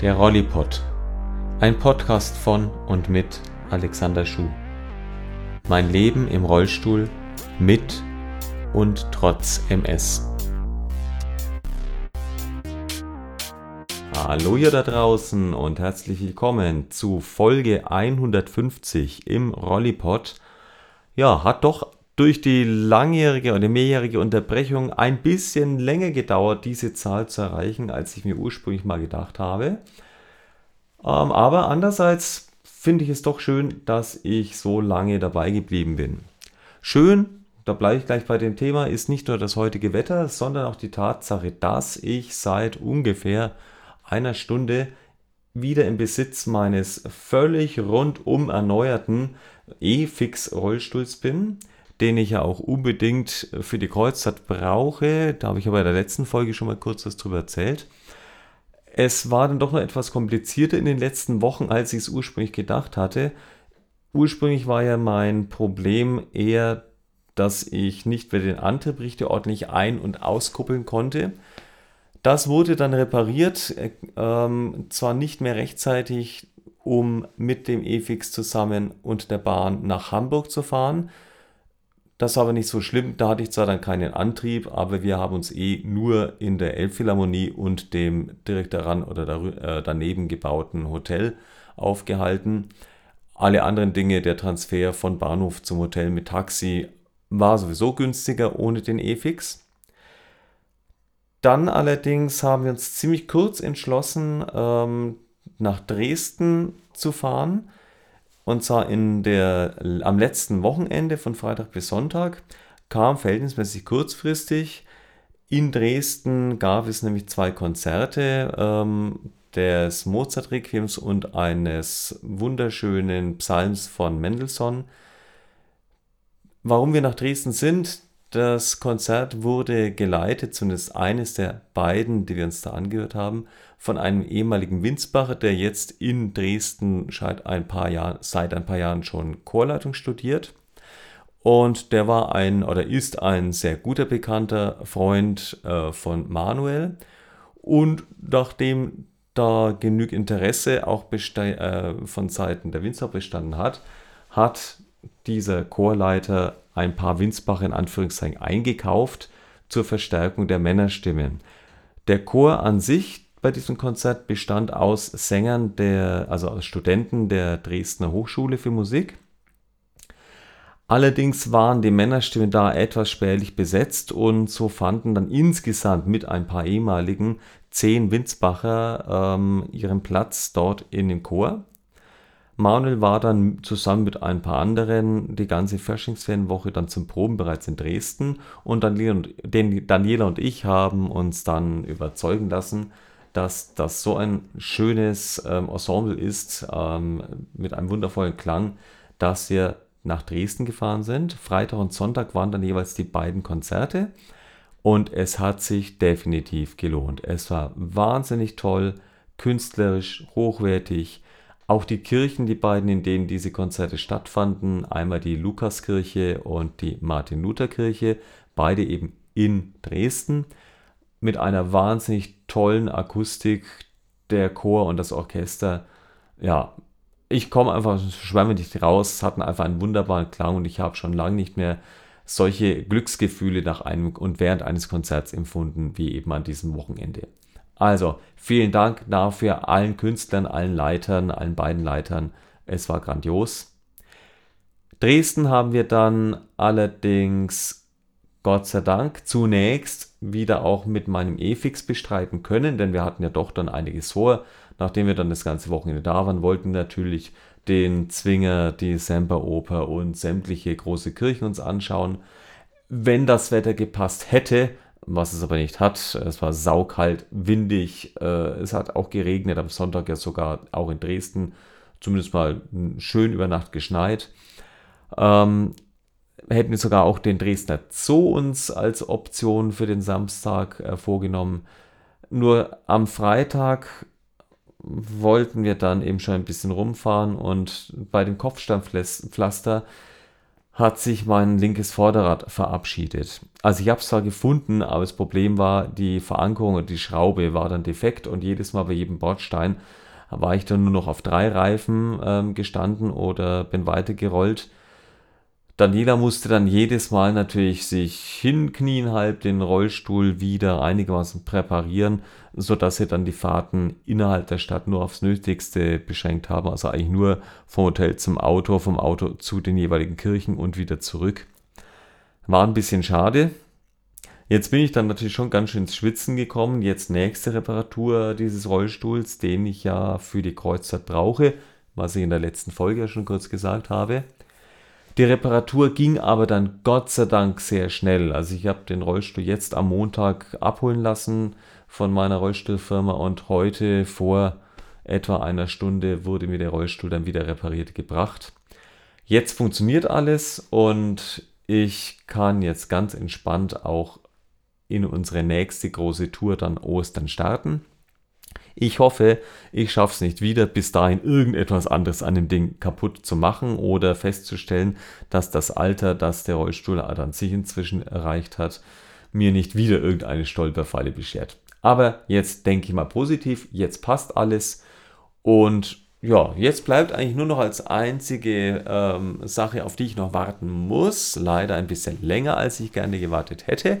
Der Rollipod. Ein Podcast von und mit Alexander Schuh. Mein Leben im Rollstuhl mit und trotz MS. Hallo ihr da draußen und herzlich willkommen zu Folge 150 im Rollipod. Ja, hat doch durch die langjährige oder mehrjährige Unterbrechung ein bisschen länger gedauert, diese Zahl zu erreichen, als ich mir ursprünglich mal gedacht habe. Ähm, aber andererseits finde ich es doch schön, dass ich so lange dabei geblieben bin. Schön, da bleibe ich gleich bei dem Thema, ist nicht nur das heutige Wetter, sondern auch die Tatsache, dass ich seit ungefähr einer Stunde wieder im Besitz meines völlig rundum erneuerten E-Fix-Rollstuhls bin den ich ja auch unbedingt für die Kreuzfahrt brauche. Da habe ich aber in der letzten Folge schon mal kurz was drüber erzählt. Es war dann doch noch etwas komplizierter in den letzten Wochen, als ich es ursprünglich gedacht hatte. Ursprünglich war ja mein Problem eher, dass ich nicht mehr den Antrieb richtig ordentlich ein- und auskuppeln konnte. Das wurde dann repariert, ähm, zwar nicht mehr rechtzeitig, um mit dem E-Fix zusammen und der Bahn nach Hamburg zu fahren, das war aber nicht so schlimm. Da hatte ich zwar dann keinen Antrieb, aber wir haben uns eh nur in der Elbphilharmonie und dem direkt daran oder äh, daneben gebauten Hotel aufgehalten. Alle anderen Dinge, der Transfer von Bahnhof zum Hotel mit Taxi, war sowieso günstiger ohne den E-Fix. Dann allerdings haben wir uns ziemlich kurz entschlossen, ähm, nach Dresden zu fahren und zwar in der, am letzten Wochenende von Freitag bis Sonntag kam verhältnismäßig kurzfristig. In Dresden gab es nämlich zwei Konzerte ähm, des Mozart-Requiems und eines wunderschönen Psalms von Mendelssohn. Warum wir nach Dresden sind, das Konzert wurde geleitet, zumindest eines der beiden, die wir uns da angehört haben, von einem ehemaligen Winsbacher, der jetzt in Dresden seit ein paar Jahren, seit ein paar Jahren schon Chorleitung studiert. Und der war ein oder ist ein sehr guter bekannter Freund äh, von Manuel. Und nachdem da genügend Interesse auch äh, von Seiten der Winsbacher bestanden hat, hat dieser Chorleiter ein paar Winsbacher in Anführungszeichen eingekauft zur Verstärkung der Männerstimmen. Der Chor an sich bei diesem Konzert bestand aus Sängern der, also aus Studenten der Dresdner Hochschule für Musik. Allerdings waren die Männerstimmen da etwas spärlich besetzt und so fanden dann insgesamt mit ein paar ehemaligen zehn Winsbacher ähm, ihren Platz dort in dem Chor. Manuel war dann zusammen mit ein paar anderen die ganze Faschingsferienwoche dann zum Proben bereits in Dresden und Daniela und, Daniela und ich haben uns dann überzeugen lassen, dass das so ein schönes ähm, Ensemble ist ähm, mit einem wundervollen Klang, dass wir nach Dresden gefahren sind. Freitag und Sonntag waren dann jeweils die beiden Konzerte und es hat sich definitiv gelohnt. Es war wahnsinnig toll, künstlerisch, hochwertig auch die Kirchen, die beiden, in denen diese Konzerte stattfanden, einmal die Lukaskirche und die Martin-Luther-Kirche, beide eben in Dresden, mit einer wahnsinnig tollen Akustik, der Chor und das Orchester. Ja, ich komme einfach schwamme nicht raus, hatten einfach einen wunderbaren Klang und ich habe schon lange nicht mehr solche Glücksgefühle nach einem und während eines Konzerts empfunden wie eben an diesem Wochenende. Also, vielen Dank dafür allen Künstlern, allen Leitern, allen beiden Leitern. Es war grandios. Dresden haben wir dann allerdings Gott sei Dank zunächst wieder auch mit meinem E-Fix bestreiten können, denn wir hatten ja doch dann einiges vor. Nachdem wir dann das ganze Wochenende da waren, wollten natürlich den Zwinger, die Semperoper und sämtliche große Kirchen uns anschauen. Wenn das Wetter gepasst hätte, was es aber nicht hat. Es war saukalt, windig, äh, es hat auch geregnet, am Sonntag ja sogar auch in Dresden, zumindest mal schön über Nacht geschneit. Ähm, hätten wir sogar auch den Dresdner Zoo uns als Option für den Samstag äh, vorgenommen. Nur am Freitag wollten wir dann eben schon ein bisschen rumfahren und bei dem Kopfsteinpflaster hat sich mein linkes Vorderrad verabschiedet. Also ich habe es zwar gefunden, aber das Problem war, die Verankerung und die Schraube war dann defekt und jedes Mal bei jedem Bordstein war ich dann nur noch auf drei Reifen ähm, gestanden oder bin weitergerollt. Daniela musste dann jedes Mal natürlich sich hinknien, halb den Rollstuhl wieder einigermaßen präparieren, sodass sie dann die Fahrten innerhalb der Stadt nur aufs Nötigste beschränkt haben. Also eigentlich nur vom Hotel zum Auto, vom Auto zu den jeweiligen Kirchen und wieder zurück. War ein bisschen schade. Jetzt bin ich dann natürlich schon ganz schön ins Schwitzen gekommen. Jetzt nächste Reparatur dieses Rollstuhls, den ich ja für die Kreuzzeit brauche, was ich in der letzten Folge ja schon kurz gesagt habe. Die Reparatur ging aber dann Gott sei Dank sehr schnell. Also ich habe den Rollstuhl jetzt am Montag abholen lassen von meiner Rollstuhlfirma und heute vor etwa einer Stunde wurde mir der Rollstuhl dann wieder repariert gebracht. Jetzt funktioniert alles und ich kann jetzt ganz entspannt auch in unsere nächste große Tour dann Ostern starten. Ich hoffe, ich schaffe es nicht wieder, bis dahin irgendetwas anderes an dem Ding kaputt zu machen oder festzustellen, dass das Alter, das der Rollstuhl an sich inzwischen erreicht hat, mir nicht wieder irgendeine Stolperfalle beschert. Aber jetzt denke ich mal positiv, jetzt passt alles und ja, jetzt bleibt eigentlich nur noch als einzige ähm, Sache, auf die ich noch warten muss, leider ein bisschen länger, als ich gerne gewartet hätte.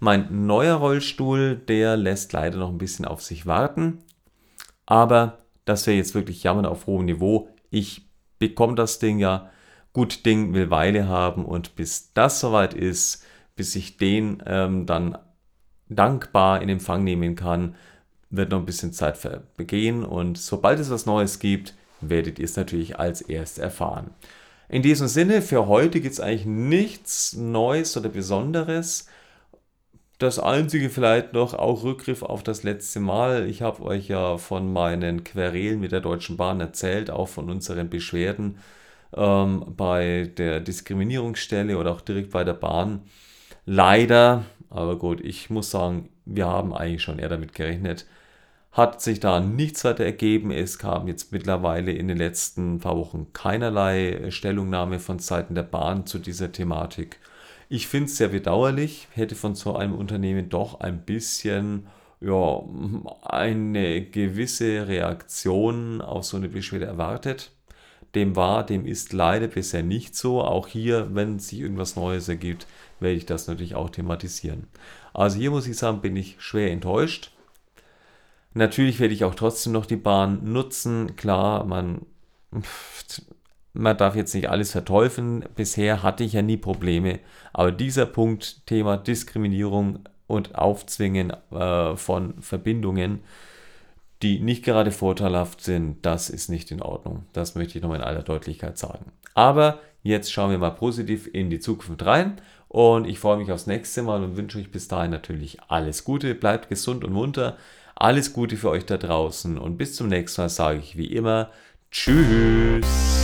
Mein neuer Rollstuhl, der lässt leider noch ein bisschen auf sich warten. Aber das wäre jetzt wirklich Jammern auf hohem Niveau. Ich bekomme das Ding ja. Gut, Ding will Weile haben und bis das soweit ist, bis ich den ähm, dann dankbar in Empfang nehmen kann, wird noch ein bisschen Zeit vergehen und sobald es was Neues gibt, werdet ihr es natürlich als erst erfahren. In diesem Sinne, für heute gibt es eigentlich nichts Neues oder Besonderes. Das einzige vielleicht noch, auch Rückgriff auf das letzte Mal. Ich habe euch ja von meinen Querelen mit der Deutschen Bahn erzählt, auch von unseren Beschwerden ähm, bei der Diskriminierungsstelle oder auch direkt bei der Bahn. Leider, aber gut, ich muss sagen, wir haben eigentlich schon eher damit gerechnet, hat sich da nichts weiter ergeben. Es kam jetzt mittlerweile in den letzten paar Wochen keinerlei Stellungnahme von Seiten der Bahn zu dieser Thematik. Ich finde es sehr bedauerlich, hätte von so einem Unternehmen doch ein bisschen ja, eine gewisse Reaktion auf so eine Beschwerde erwartet. Dem war, dem ist leider bisher nicht so. Auch hier, wenn sich irgendwas Neues ergibt, werde ich das natürlich auch thematisieren. Also hier muss ich sagen, bin ich schwer enttäuscht. Natürlich werde ich auch trotzdem noch die Bahn nutzen. Klar, man man darf jetzt nicht alles verteufeln. Bisher hatte ich ja nie Probleme. Aber dieser Punkt, Thema Diskriminierung und Aufzwingen äh, von Verbindungen, die nicht gerade vorteilhaft sind, das ist nicht in Ordnung. Das möchte ich nochmal in aller Deutlichkeit sagen. Aber jetzt schauen wir mal positiv in die Zukunft rein. Und ich freue mich aufs nächste Mal und wünsche euch bis dahin natürlich alles Gute. Bleibt gesund und munter. Alles Gute für euch da draußen. Und bis zum nächsten Mal sage ich wie immer Tschüss.